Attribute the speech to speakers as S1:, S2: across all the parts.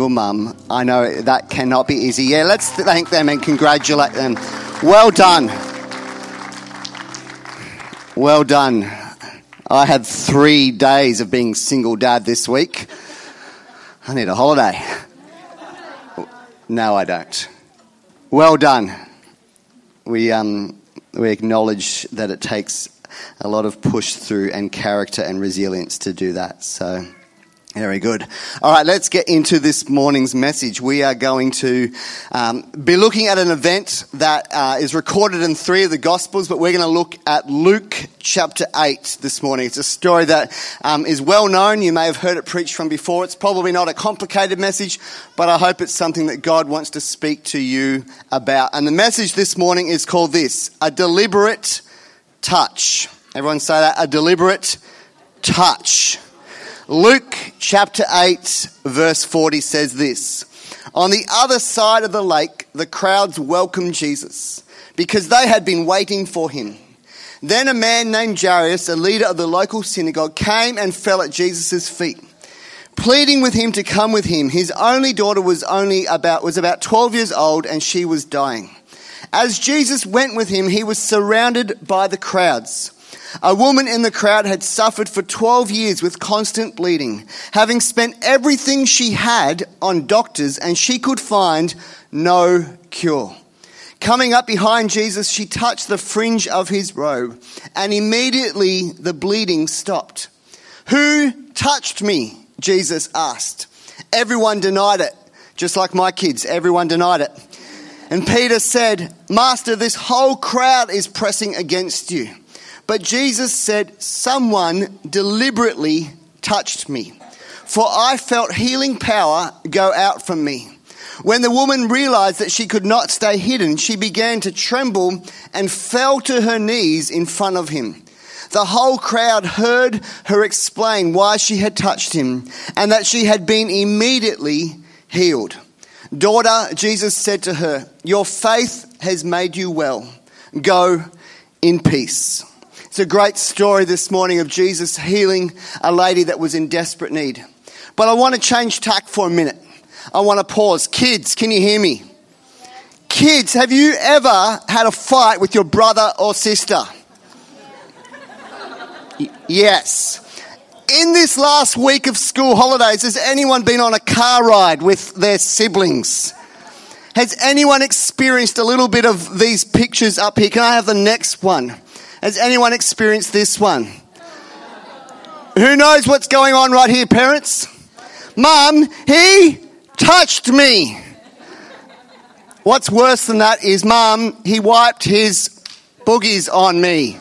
S1: Your mum, I know that cannot be easy. Yeah, let's thank them and congratulate them. Well done. Well done. I had three days of being single dad this week. I need a holiday. No, I don't. Well done. We, um, we acknowledge that it takes a lot of push through and character and resilience to do that. So. Very good. All right, let's get into this morning's message. We are going to um, be looking at an event that uh, is recorded in three of the Gospels, but we're going to look at Luke chapter 8 this morning. It's a story that um, is well known. You may have heard it preached from before. It's probably not a complicated message, but I hope it's something that God wants to speak to you about. And the message this morning is called this A Deliberate Touch. Everyone say that? A Deliberate Touch. Luke chapter 8, verse 40 says this On the other side of the lake, the crowds welcomed Jesus because they had been waiting for him. Then a man named Jairus, a leader of the local synagogue, came and fell at Jesus' feet, pleading with him to come with him. His only daughter was only about was about 12 years old and she was dying. As Jesus went with him, he was surrounded by the crowds. A woman in the crowd had suffered for 12 years with constant bleeding, having spent everything she had on doctors, and she could find no cure. Coming up behind Jesus, she touched the fringe of his robe, and immediately the bleeding stopped. Who touched me? Jesus asked. Everyone denied it, just like my kids, everyone denied it. And Peter said, Master, this whole crowd is pressing against you. But Jesus said, Someone deliberately touched me, for I felt healing power go out from me. When the woman realized that she could not stay hidden, she began to tremble and fell to her knees in front of him. The whole crowd heard her explain why she had touched him and that she had been immediately healed. Daughter, Jesus said to her, Your faith has made you well. Go in peace. It's a great story this morning of Jesus healing a lady that was in desperate need. But I want to change tack for a minute. I want to pause. Kids, can you hear me? Kids, have you ever had a fight with your brother or sister? yes. In this last week of school holidays, has anyone been on a car ride with their siblings? Has anyone experienced a little bit of these pictures up here? Can I have the next one? Has anyone experienced this one? Who knows what's going on right here, parents? Mum, he touched me. What's worse than that is, Mum, he wiped his boogies on me.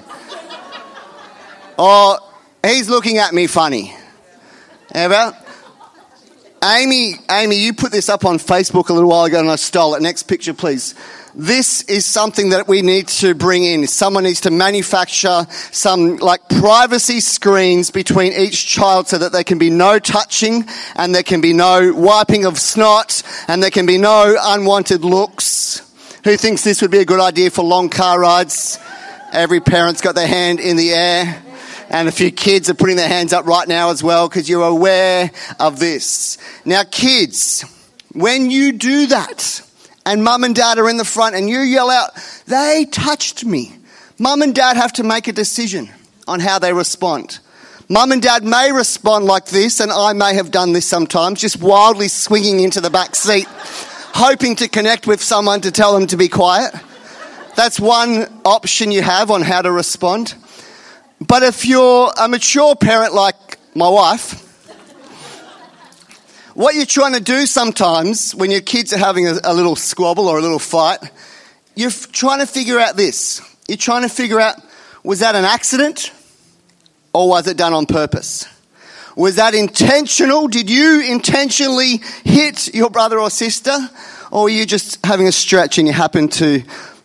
S1: Or he's looking at me funny. Ever? Amy, Amy, you put this up on Facebook a little while ago and I stole it. Next picture, please. This is something that we need to bring in. Someone needs to manufacture some like privacy screens between each child so that there can be no touching and there can be no wiping of snot and there can be no unwanted looks. Who thinks this would be a good idea for long car rides? Every parent's got their hand in the air. And a few kids are putting their hands up right now as well because you're aware of this. Now, kids, when you do that, and mum and dad are in the front and you yell out, they touched me. Mum and dad have to make a decision on how they respond. Mum and dad may respond like this, and I may have done this sometimes, just wildly swinging into the back seat, hoping to connect with someone to tell them to be quiet. That's one option you have on how to respond. But if you're a mature parent like my wife, what you're trying to do sometimes when your kids are having a, a little squabble or a little fight, you're f- trying to figure out this. You're trying to figure out was that an accident or was it done on purpose? Was that intentional? Did you intentionally hit your brother or sister? Or were you just having a stretch and you happened to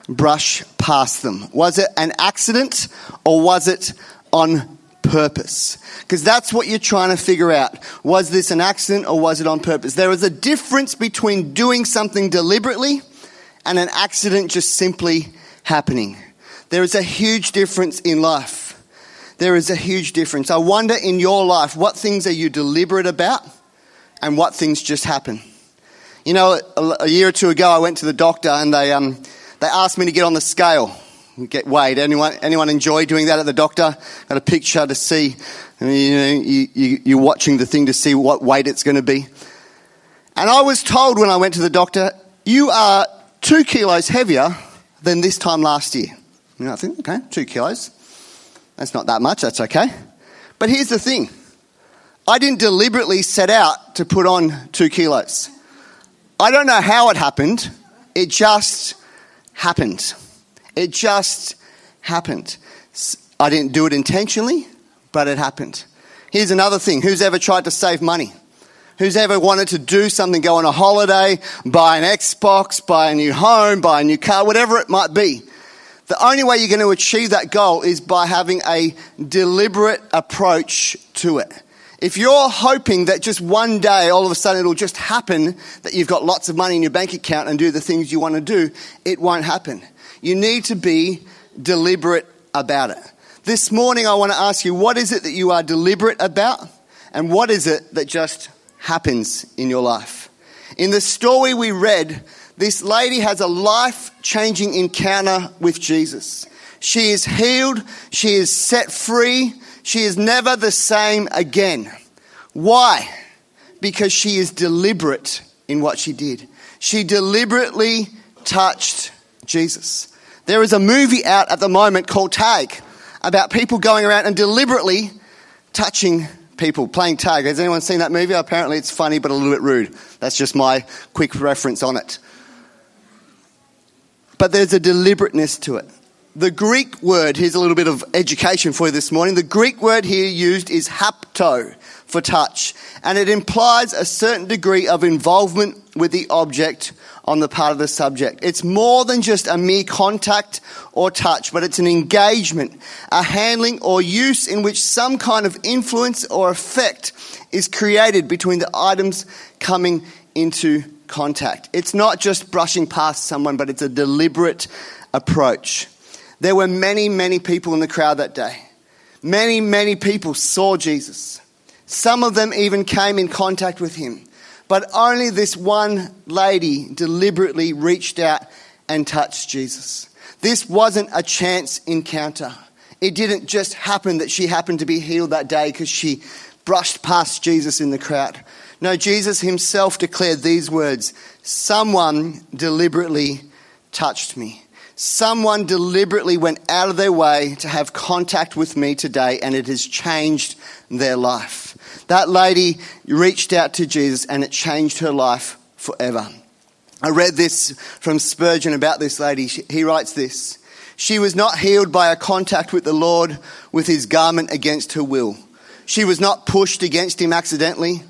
S1: brush past them? Was it an accident or was it on purpose? Because that's what you're trying to figure out. Was this an accident or was it on purpose? There is a difference between doing something deliberately and an accident just simply happening. There is a huge difference in life. There is a huge difference. I wonder in your life, what things are you deliberate about and what things just happen? You know, a, year or two ago, I went to the doctor and they, um, they asked me to get on the scale, get weighed. Anyone, anyone enjoy doing that at the doctor? Got a picture to see. I mean, you know, you, you, you're watching the thing to see what weight it's going to be. And I was told when I went to the doctor, you are two kilos heavier than this time last year. You know, I think, okay, two kilos. That's not that much, that's okay. But here's the thing I didn't deliberately set out to put on two kilos. I don't know how it happened, it just happened. It just happened. I didn't do it intentionally, but it happened. Here's another thing who's ever tried to save money? Who's ever wanted to do something, go on a holiday, buy an Xbox, buy a new home, buy a new car, whatever it might be? The only way you're going to achieve that goal is by having a deliberate approach to it. If you're hoping that just one day, all of a sudden, it'll just happen that you've got lots of money in your bank account and do the things you want to do, it won't happen. You need to be deliberate about it. This morning, I want to ask you what is it that you are deliberate about, and what is it that just happens in your life? In the story we read, this lady has a life changing encounter with Jesus. She is healed, she is set free, she is never the same again. Why? Because she is deliberate in what she did. She deliberately touched Jesus. There is a movie out at the moment called Tag about people going around and deliberately touching people playing tag. Has anyone seen that movie? Apparently it's funny but a little bit rude. That's just my quick reference on it but there's a deliberateness to it. The Greek word, here's a little bit of education for you this morning. The Greek word here used is hapto for touch, and it implies a certain degree of involvement with the object on the part of the subject. It's more than just a mere contact or touch, but it's an engagement, a handling or use in which some kind of influence or effect is created between the items coming into contact. It's not just brushing past someone, but it's a deliberate approach. There were many, many people in the crowd that day. Many, many people saw Jesus. Some of them even came in contact with him. But only this one lady deliberately reached out and touched Jesus. This wasn't a chance encounter. It didn't just happen that she happened to be healed that day because she brushed past Jesus in the crowd. No, Jesus himself declared these words Someone deliberately touched me. Someone deliberately went out of their way to have contact with me today, and it has changed their life. That lady reached out to Jesus, and it changed her life forever. I read this from Spurgeon about this lady. He writes this She was not healed by a contact with the Lord with his garment against her will. She was not pushed against him accidentally.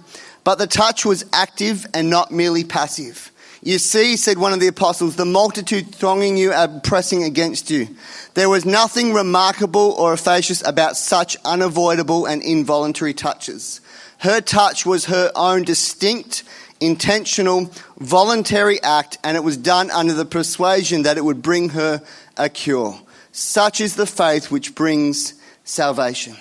S1: But the touch was active and not merely passive. You see, said one of the apostles, the multitude thronging you are pressing against you. There was nothing remarkable or efficacious about such unavoidable and involuntary touches. Her touch was her own distinct, intentional, voluntary act, and it was done under the persuasion that it would bring her a cure. Such is the faith which brings salvation.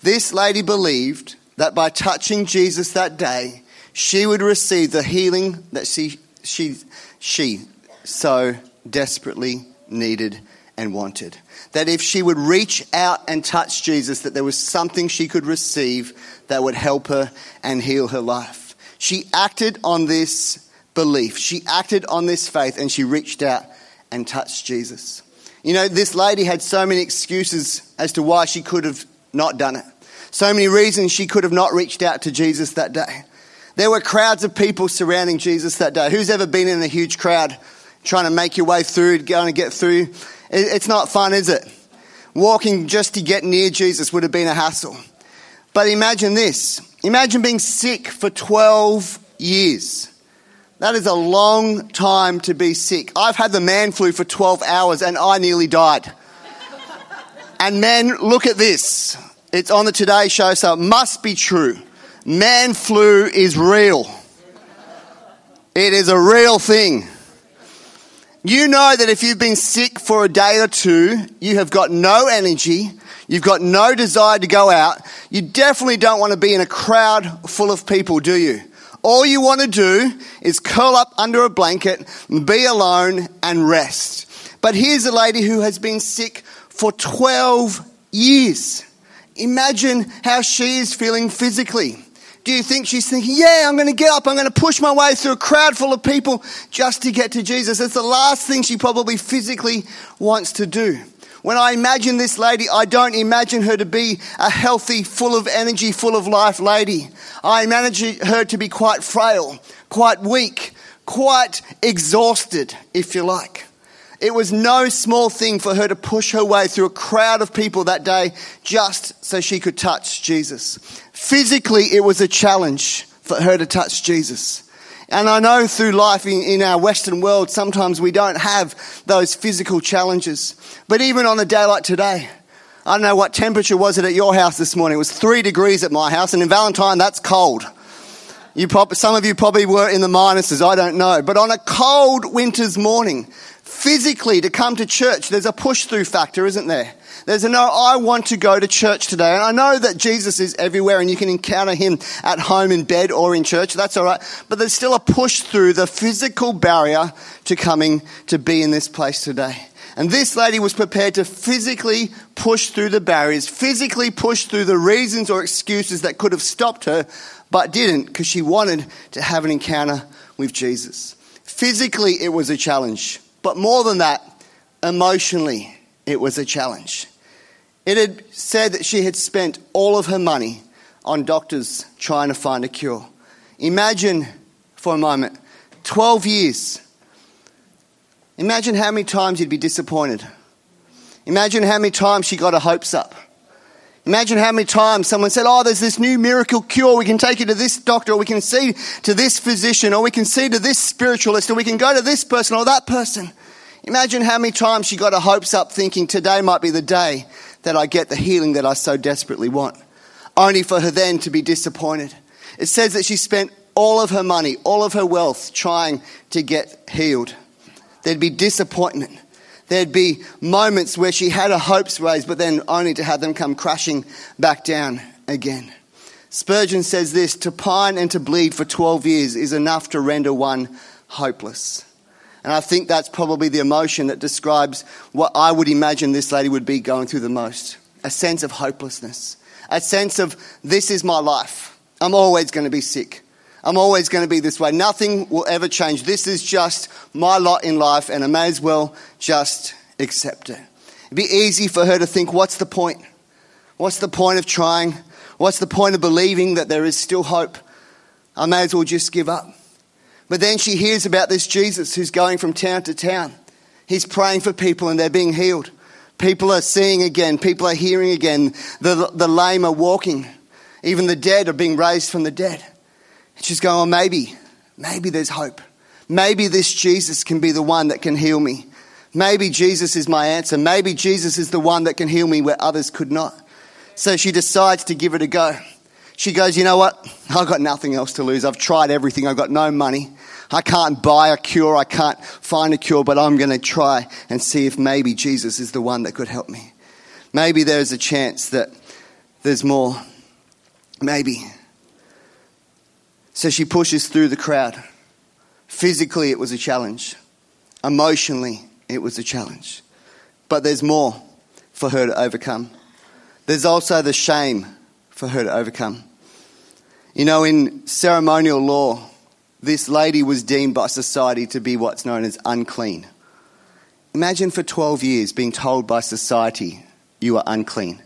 S1: This lady believed that by touching Jesus that day, she would receive the healing that she, she, she so desperately needed and wanted. That if she would reach out and touch Jesus, that there was something she could receive that would help her and heal her life. She acted on this belief. She acted on this faith and she reached out and touched Jesus. You know, this lady had so many excuses as to why she could have not done it. So many reasons she could have not reached out to Jesus that day. There were crowds of people surrounding Jesus that day. Who's ever been in a huge crowd trying to make your way through, going to get through? It's not fun, is it? Walking just to get near Jesus would have been a hassle. But imagine this imagine being sick for 12 years. That is a long time to be sick. I've had the man flu for 12 hours and I nearly died. and men, look at this. It's on the Today Show, so it must be true. Man flu is real. It is a real thing. You know that if you've been sick for a day or two, you have got no energy, you've got no desire to go out, you definitely don't want to be in a crowd full of people, do you? All you want to do is curl up under a blanket, and be alone, and rest. But here's a lady who has been sick for 12 years. Imagine how she is feeling physically. Do you think she's thinking, yeah, I'm going to get up, I'm going to push my way through a crowd full of people just to get to Jesus? It's the last thing she probably physically wants to do. When I imagine this lady, I don't imagine her to be a healthy, full of energy, full of life lady. I imagine her to be quite frail, quite weak, quite exhausted, if you like. It was no small thing for her to push her way through a crowd of people that day just so she could touch Jesus. Physically, it was a challenge for her to touch Jesus. And I know through life in, in, our Western world, sometimes we don't have those physical challenges. But even on a day like today, I don't know what temperature was it at your house this morning. It was three degrees at my house, and in Valentine, that's cold. You some of you probably were in the minuses, I don't know. But on a cold winter's morning, physically to come to church, there's a push through factor, isn't there? There's a no, I want to go to church today. And I know that Jesus is everywhere and you can encounter him at home in bed or in church. That's all right. But there's still a push through the physical barrier to coming to be in this place today. And this lady was prepared to physically push through the barriers, physically push through the reasons or excuses that could have stopped her, but didn't because she wanted to have an encounter with Jesus. Physically, it was a challenge. But more than that, emotionally, it was a challenge. It had said that she had spent all of her money on doctors trying to find a cure. Imagine for a moment 12 years. Imagine how many times you'd be disappointed. Imagine how many times she got her hopes up. Imagine how many times someone said, Oh, there's this new miracle cure. We can take you to this doctor, or we can see to this physician, or we can see to this spiritualist, or we can go to this person or that person. Imagine how many times she got her hopes up thinking, Today might be the day that I get the healing that I so desperately want. Only for her then to be disappointed. It says that she spent all of her money, all of her wealth trying to get healed. There'd be disappointment. There'd be moments where she had her hopes raised, but then only to have them come crashing back down again. Spurgeon says this to pine and to bleed for 12 years is enough to render one hopeless. And I think that's probably the emotion that describes what I would imagine this lady would be going through the most a sense of hopelessness, a sense of this is my life. I'm always going to be sick. I'm always going to be this way. Nothing will ever change. This is just my lot in life, and I may as well just accept it. It'd be easy for her to think, what's the point? What's the point of trying? What's the point of believing that there is still hope? I may as well just give up. But then she hears about this Jesus who's going from town to town. He's praying for people and they're being healed. People are seeing again. People are hearing again. The, the lame are walking. Even the dead are being raised from the dead. She's going, oh, maybe, maybe there's hope. Maybe this Jesus can be the one that can heal me. Maybe Jesus is my answer. Maybe Jesus is the one that can heal me where others could not. So she decides to give it a go. She goes, You know what? I've got nothing else to lose. I've tried everything. I've got no money. I can't buy a cure. I can't find a cure, but I'm going to try and see if maybe Jesus is the one that could help me. Maybe there's a chance that there's more. Maybe. So she pushes through the crowd. Physically, it was a challenge. Emotionally, it was a challenge. But there's more for her to overcome. There's also the shame for her to overcome. You know, in ceremonial law, this lady was deemed by society to be what's known as unclean. Imagine for 12 years being told by society you are unclean.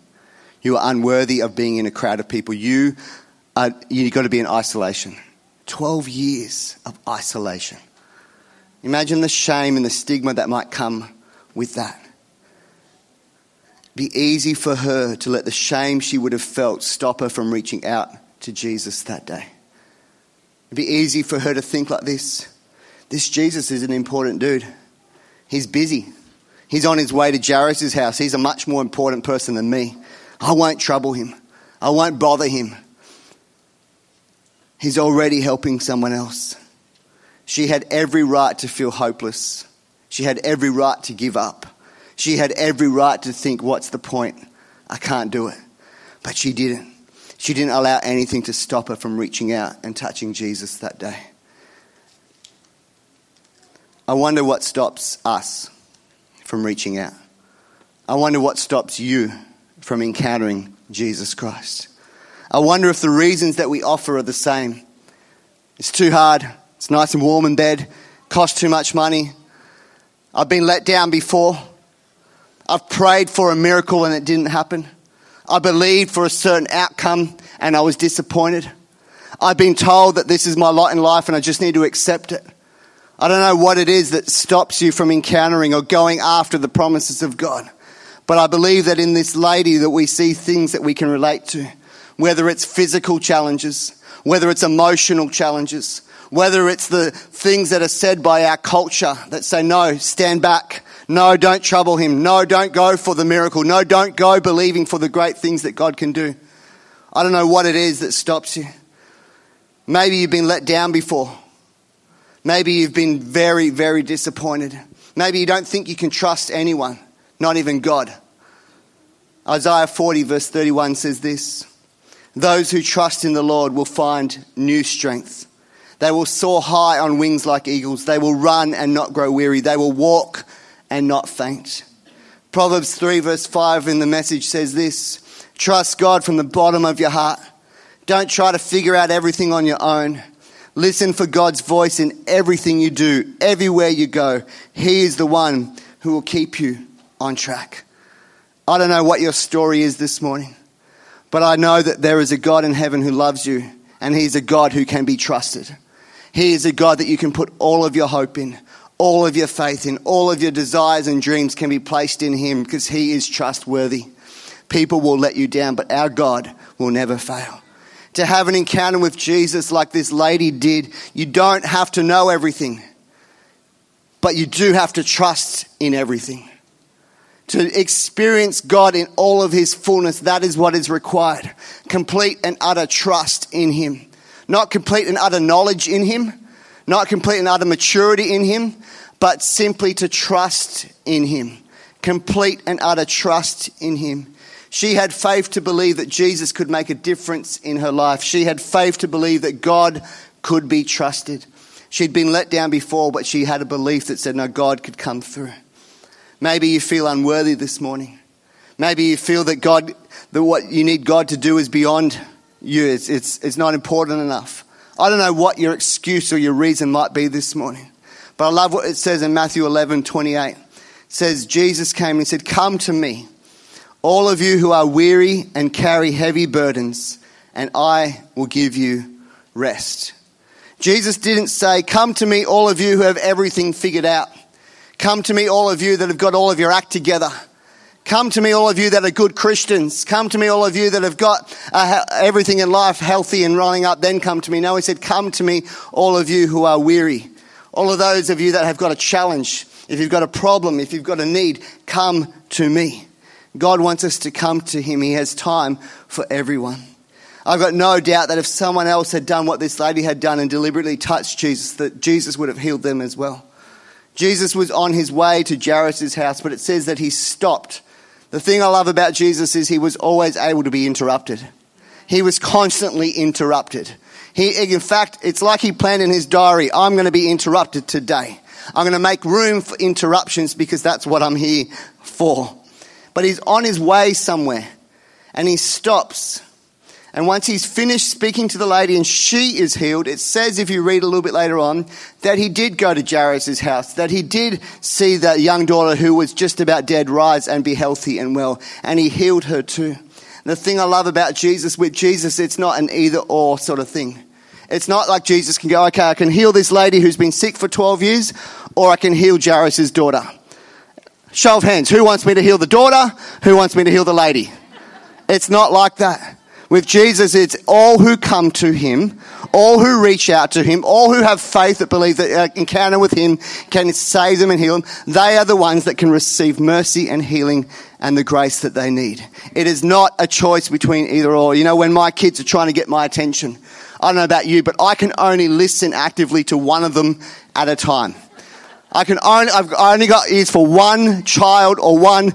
S1: You are unworthy of being in a crowd of people. You uh, you've got to be in isolation. 12 years of isolation. Imagine the shame and the stigma that might come with that. Be easy for her to let the shame she would have felt stop her from reaching out to Jesus that day. It'd be easy for her to think like this this Jesus is an important dude. He's busy. He's on his way to Jairus' house. He's a much more important person than me. I won't trouble him. I won't bother him. He's already helping someone else. She had every right to feel hopeless. She had every right to give up. She had every right to think, what's the point? I can't do it. But she didn't. she didn't allow anything to stop her from reaching out and touching Jesus that day. I wonder what stops us from reaching out. I wonder what stops you from encountering Jesus Christ. I wonder if the reasons that we offer are the same. It's too hard, it's nice and warm in bed, costs too much money. I've been let down before. I've prayed for a miracle and it didn't happen. I believed for a certain outcome and I was disappointed. I've been told that this is my lot in life and I just need to accept it. I don't know what it is that stops you from encountering or going after the promises of God. But I believe that in this lady that we see things that we can relate to, whether it's physical challenges, whether it's emotional challenges, whether it's the things that are said by our culture that say, no, stand back. No, don't trouble him. No, don't go for the miracle. No, don't go believing for the great things that God can do. I don't know what it is that stops you. Maybe you've been let down before. Maybe you've been very, very disappointed. Maybe you don't think you can trust anyone not even God. Isaiah 40, verse 31 says this Those who trust in the Lord will find new strength. They will soar high on wings like eagles. They will run and not grow weary. They will walk and not faint. Proverbs 3, verse 5 in the message says this Trust God from the bottom of your heart. Don't try to figure out everything on your own. Listen for God's voice in everything you do, everywhere you go. He is the one who will keep you on track. I don't know what your story is this morning, but I know that there is a God in heaven who loves you, and He's a God who can be trusted. He is a God that you can put all of your hope in, all of your faith in, all of your desires and dreams can be placed in Him because He is trustworthy. People will let you down, but our God will never fail. To have an encounter with Jesus like this lady did, you don't have to know everything, but you do have to trust in everything to experience God in all of his fullness, that is what is required. Complete and utter trust in him. Not complete and utter knowledge in him, not complete and utter maturity in him, but simply to trust in him. Complete and utter trust in him. She had faith to believe that Jesus could make a difference in her life. She had faith to believe that God could be trusted. She'd been let down before, but she had a belief that said, no, God could come through. Maybe you feel unworthy this morning. Maybe you feel that God, that what you need God to do is beyond you. It's, it's, it's not important enough. I don't know what your excuse or your reason might be this morning. But I love what it says in Matthew 11, 28. It says, Jesus came and said, Come to me, all of you who are weary and carry heavy burdens, and I will give you rest. Jesus didn't say, Come to me, all of you who have everything figured out. Come to me, all of you that have got all of your act together. Come to me, all of you that are good Christians. Come to me, all of you that have got uh, everything in life healthy and running up. Then come to me. No, he said, Come to me, all of you who are weary. All of those of you that have got a challenge. If you've got a problem, if you've got a need, come to me. God wants us to come to him. He has time for everyone. I've got no doubt that if someone else had done what this lady had done and deliberately touched Jesus, that Jesus would have healed them as well. Jesus was on his way to Jairus' house, but it says that he stopped. The thing I love about Jesus is he was always able to be interrupted. He was constantly interrupted. He, in fact, it's like he planned in his diary, I'm going to be interrupted today. I'm going to make room for interruptions because that's what I'm here for. But he's on his way somewhere and he stops and once he's finished speaking to the lady and she is healed, it says, if you read a little bit later on, that he did go to Jairus' house, that he did see that young daughter who was just about dead rise and be healthy and well, and he healed her too. The thing I love about Jesus, with Jesus, it's not an either or sort of thing. It's not like Jesus can go, okay, I can heal this lady who's been sick for 12 years, or I can heal Jairus' daughter. Show of hands. Who wants me to heal the daughter? Who wants me to heal the lady? It's not like that. With Jesus, it's all who come to him, all who reach out to him, all who have faith that believe that uh, encounter with him can save them and heal them. They are the ones that can receive mercy and healing and the grace that they need. It is not a choice between either or. You know, when my kids are trying to get my attention, I don't know about you, but I can only listen actively to one of them at a time. I can only, I've only got ears for one child or one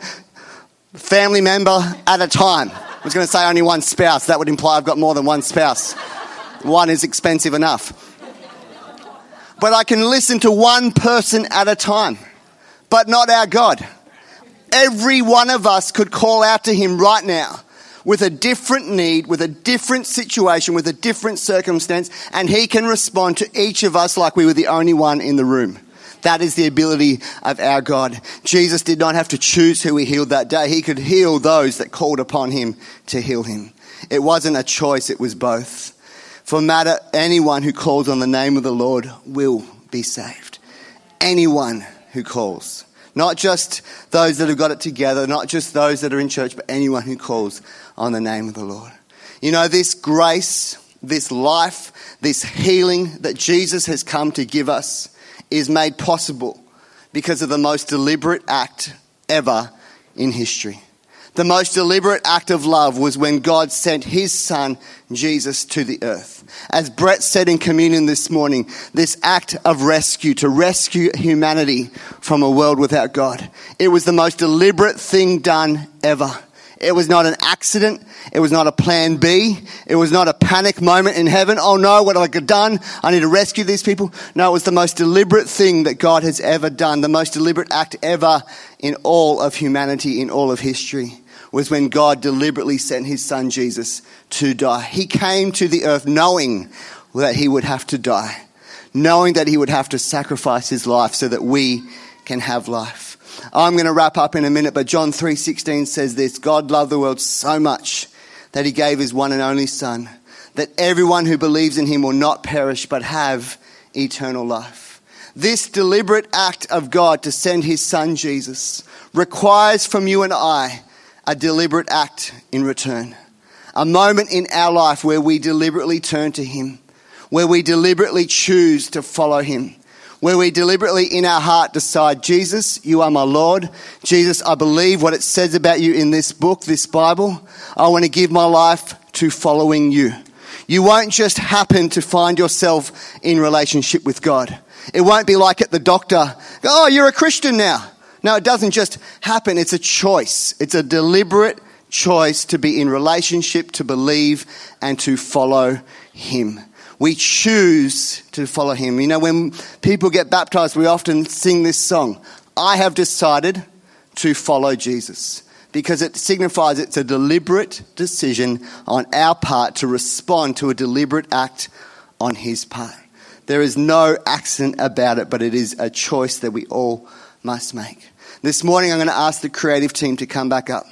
S1: family member at a time. I was going to say only one spouse. That would imply I've got more than one spouse. One is expensive enough. But I can listen to one person at a time, but not our God. Every one of us could call out to Him right now with a different need, with a different situation, with a different circumstance, and He can respond to each of us like we were the only one in the room. That is the ability of our God. Jesus did not have to choose who he healed that day. He could heal those that called upon him to heal him. It wasn't a choice, it was both. For matter, anyone who calls on the name of the Lord will be saved. Anyone who calls. Not just those that have got it together, not just those that are in church, but anyone who calls on the name of the Lord. You know, this grace, this life, this healing that Jesus has come to give us is made possible because of the most deliberate act ever in history. The most deliberate act of love was when God sent his son, Jesus, to the earth. As Brett said in communion this morning, this act of rescue, to rescue humanity from a world without God, it was the most deliberate thing done ever. It was not an accident. It was not a plan B. It was not a panic moment in heaven. Oh no, what have I done? I need to rescue these people. No, it was the most deliberate thing that God has ever done. The most deliberate act ever in all of humanity, in all of history was when God deliberately sent his son Jesus to die. He came to the earth knowing that he would have to die, knowing that he would have to sacrifice his life so that we can have life. I'm going to wrap up in a minute, but John 3:16 says this, God loved the world so much that he gave his one and only son that everyone who believes in him will not perish but have eternal life. This deliberate act of God to send his son Jesus requires from you and I a deliberate act in return. A moment in our life where we deliberately turn to Him, where we deliberately choose to follow Him, where we deliberately in our heart decide, Jesus, you are my Lord. Jesus, I believe what it says about you in this book, this Bible. I want to give my life to following you. You won't just happen to find yourself in relationship with God. It won't be like at the doctor, oh, you're a Christian now. No, it doesn't just happen. It's a choice. It's a deliberate choice to be in relationship, to believe, and to follow Him. We choose to follow Him. You know, when people get baptized, we often sing this song I have decided to follow Jesus because it signifies it's a deliberate decision on our part to respond to a deliberate act on His part. There is no accident about it, but it is a choice that we all must make. This morning, I'm going to ask the creative team to come back up.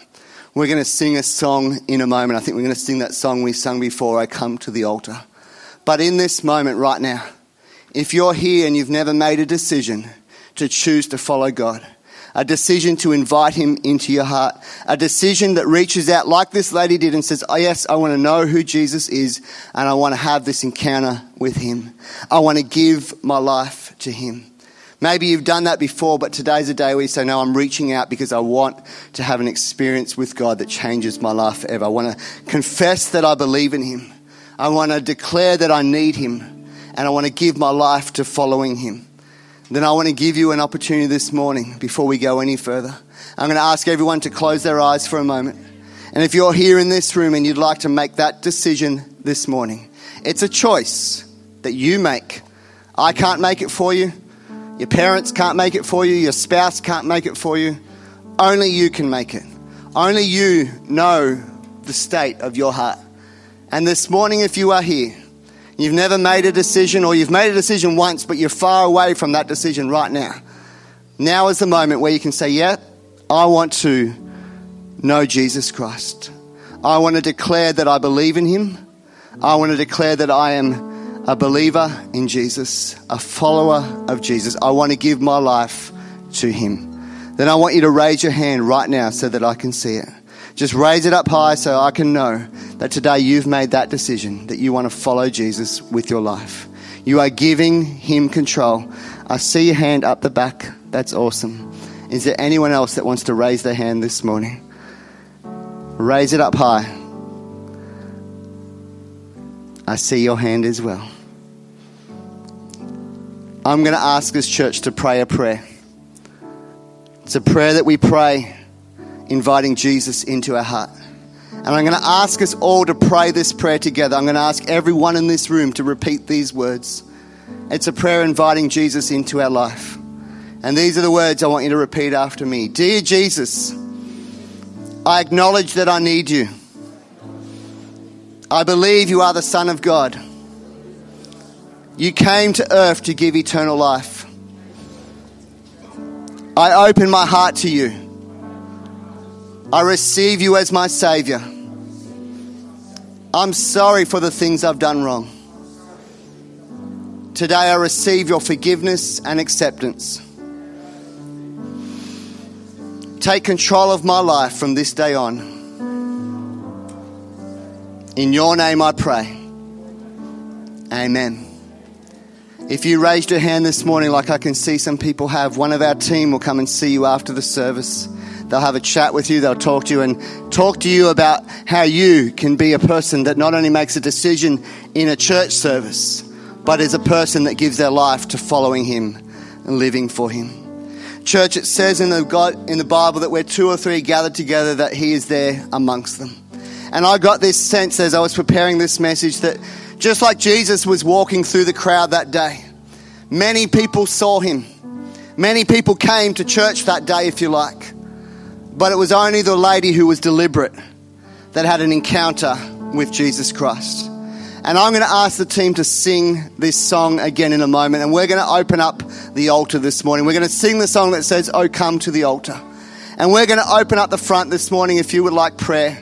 S1: We're going to sing a song in a moment. I think we're going to sing that song we sung before I come to the altar. But in this moment right now, if you're here and you've never made a decision to choose to follow God, a decision to invite Him into your heart, a decision that reaches out like this lady did and says, Oh, yes, I want to know who Jesus is and I want to have this encounter with Him. I want to give my life to Him. Maybe you've done that before, but today's a day where you say, No, I'm reaching out because I want to have an experience with God that changes my life forever. I want to confess that I believe in Him. I want to declare that I need Him. And I want to give my life to following Him. Then I want to give you an opportunity this morning before we go any further. I'm going to ask everyone to close their eyes for a moment. And if you're here in this room and you'd like to make that decision this morning, it's a choice that you make. I can't make it for you. Your parents can't make it for you. Your spouse can't make it for you. Only you can make it. Only you know the state of your heart. And this morning, if you are here, you've never made a decision or you've made a decision once, but you're far away from that decision right now. Now is the moment where you can say, Yeah, I want to know Jesus Christ. I want to declare that I believe in him. I want to declare that I am a believer in Jesus, a follower of Jesus. I want to give my life to Him. Then I want you to raise your hand right now so that I can see it. Just raise it up high so I can know that today you've made that decision that you want to follow Jesus with your life. You are giving Him control. I see your hand up the back. That's awesome. Is there anyone else that wants to raise their hand this morning? Raise it up high. I see your hand as well. I'm going to ask this church to pray a prayer. It's a prayer that we pray inviting Jesus into our heart. And I'm going to ask us all to pray this prayer together. I'm going to ask everyone in this room to repeat these words. It's a prayer inviting Jesus into our life. And these are the words I want you to repeat after me Dear Jesus, I acknowledge that I need you. I believe you are the Son of God. You came to earth to give eternal life. I open my heart to you. I receive you as my Savior. I'm sorry for the things I've done wrong. Today I receive your forgiveness and acceptance. Take control of my life from this day on. In your name I pray. Amen. If you raised your hand this morning, like I can see some people have, one of our team will come and see you after the service. They'll have a chat with you, they'll talk to you and talk to you about how you can be a person that not only makes a decision in a church service, but is a person that gives their life to following Him and living for Him. Church, it says in the, God, in the Bible that where two or three gathered together, that He is there amongst them. And I got this sense as I was preparing this message that just like Jesus was walking through the crowd that day, many people saw Him. Many people came to church that day, if you like. But it was only the lady who was deliberate that had an encounter with Jesus Christ. And I'm going to ask the team to sing this song again in a moment. And we're going to open up the altar this morning. We're going to sing the song that says, Oh, come to the altar. And we're going to open up the front this morning if you would like prayer.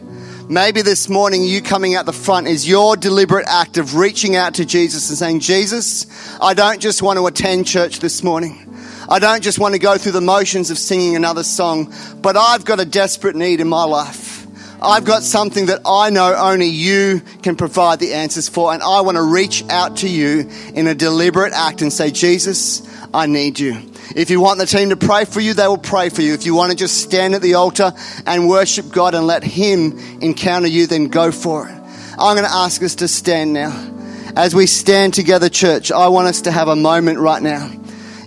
S1: Maybe this morning you coming out the front is your deliberate act of reaching out to Jesus and saying, Jesus, I don't just want to attend church this morning. I don't just want to go through the motions of singing another song, but I've got a desperate need in my life. I've got something that I know only you can provide the answers for, and I want to reach out to you in a deliberate act and say, Jesus, I need you. If you want the team to pray for you, they will pray for you. If you want to just stand at the altar and worship God and let Him encounter you, then go for it. I'm going to ask us to stand now. As we stand together, church, I want us to have a moment right now.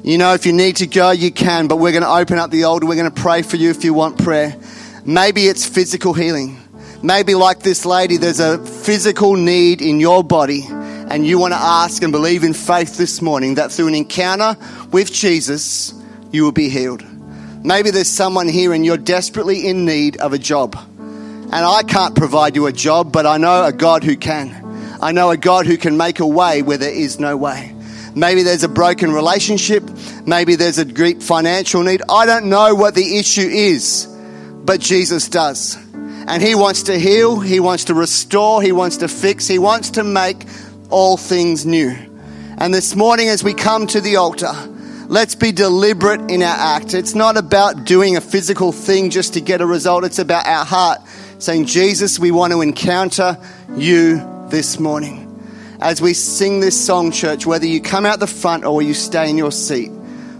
S1: You know, if you need to go, you can, but we're going to open up the altar. We're going to pray for you if you want prayer. Maybe it's physical healing. Maybe, like this lady, there's a physical need in your body, and you want to ask and believe in faith this morning that through an encounter with Jesus, you will be healed. Maybe there's someone here and you're desperately in need of a job. And I can't provide you a job, but I know a God who can. I know a God who can make a way where there is no way. Maybe there's a broken relationship. Maybe there's a great financial need. I don't know what the issue is but Jesus does. And He wants to heal, He wants to restore, He wants to fix, He wants to make all things new. And this morning, as we come to the altar, let's be deliberate in our act. It's not about doing a physical thing just to get a result, it's about our heart saying, Jesus, we want to encounter you this morning. As we sing this song, church, whether you come out the front or you stay in your seat,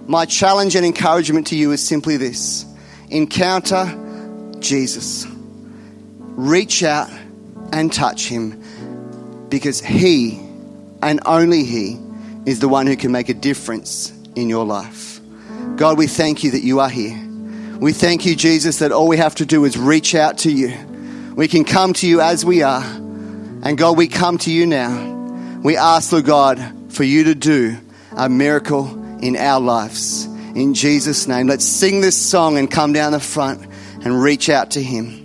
S1: my challenge and encouragement to you is simply this encounter Jesus. Reach out and touch him because he and only he is the one who can make a difference in your life. God, we thank you that you are here. We thank you, Jesus, that all we have to do is reach out to you. We can come to you as we are. And God, we come to you now. We ask, Lord God, for you to do a miracle in our lives. In Jesus' name, let's sing this song and come down the front and reach out to Him.